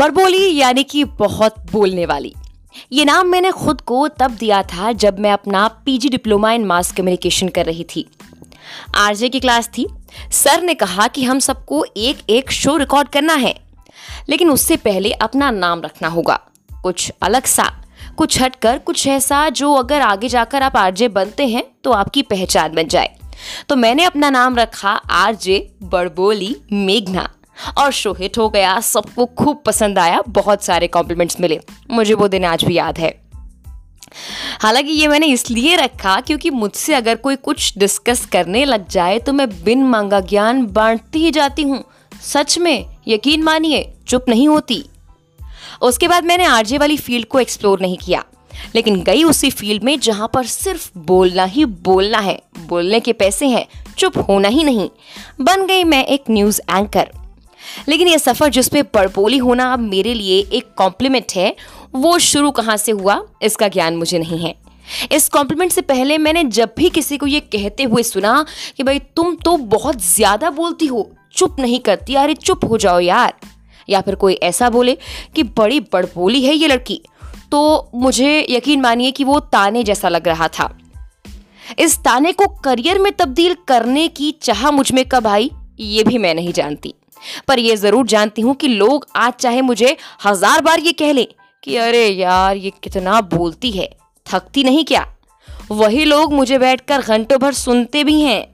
बड़बोली यानी कि बहुत बोलने वाली। ये नाम मैंने खुद को तब दिया था जब मैं अपना PG diploma in mass communication कर रही थी। आरजे की क्लास थी। सर ने कहा कि हम सबको एक एक शो रिकॉर्ड करना है। लेकिन उससे पहले अपना नाम रखना होगा। कुछ अलग सा, कुछ हटकर, कुछ ऐसा जो अगर आगे जाकर आप आरजे बनते हैं तो आपकी पहचान बन जाए। तो मैंने अपना नाम रखा आरजे बड़बोली मेघना। और शो हिट हो गया। सबको खूब पसंद आया। बहुत सारे कॉम्प्लीमेंट्स मिले। मुझे वो दिन आज भी याद है। हालाँकि ये मैंने इसलिए रखा क्योंकि मुझसे अगर कोई कुछ डिस्कस करने लग जाए तो मैं बिन मांगा ज्ञान बांटती ही जाती हूँ। सच में, यकीन मानिए, चुप नहीं होती। उसके बाद मैंने आरजे वाली फ़ील्ड को एक्सप्लोर नहीं किया। लेकिन गई उसी फ़ील्ड में जहाँ पर सिर्फ़ बोलना ही बोलना है। बोलने के पैसे हैं, चुप होना ही नहीं। बन गई मैं एक न्यूज़ एंकर लेकिन ये सफ़र जिसपे बड़पोली होना अब मेरे लिए एक कॉम्प्लीमेंट है, वो शुरू कहाँ से हुआ, इसका ज्ञान मुझे नहीं है। इस कॉम्प्लीमेंट से पहले मैंने जब भी किसी को ये कहते हुए सुना कि भाई, तुम तो बहुत ज़्यादा बोलती हो, चुप नहीं करती, अरे चुप हो जाओ यार। या फिर कोई ऐसा बोले कि, बड़ी बड़बोली है ये लड़की। तो मुझे यकीन मानिए कि वो ताने जैसा लग रहा था। इस ताने को करियर में तब्दील करने की चाह मुझमें कब आई? ये भी मैं नहीं जानती। पर यह ज़रूर जानती हूँ कि लोग आज चाहे मुझे हज़ार बार ये कह लें कि अरे यार, ये कितना बोलती है। थकती नहीं क्या? वही लोग मुझे बैठकर घंटों भर सुनते भी हैं।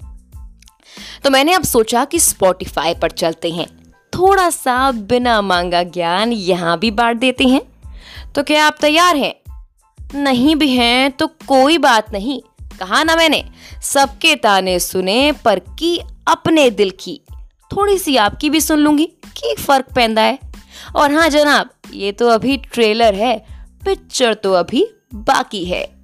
तो मैंने अब सोचा कि स्पॉटिफाई पर चलते हैं। थोड़ा सा बिना मांगा ज्ञान यहाँ भी बांट देते हैं। तो क्या आप तैयार हैं? नहीं भी हैं तो कोई बात नहीं। कहा ना मैंने, सबके ताने सुने पर की अपने दिल की। थोड़ी सी आपकी भी सुन लूँगी कि फ़र्क पैदा है। और हाँ जनाब, ये तो अभी ट्रेलर है, पिक्चर तो अभी बाकी है।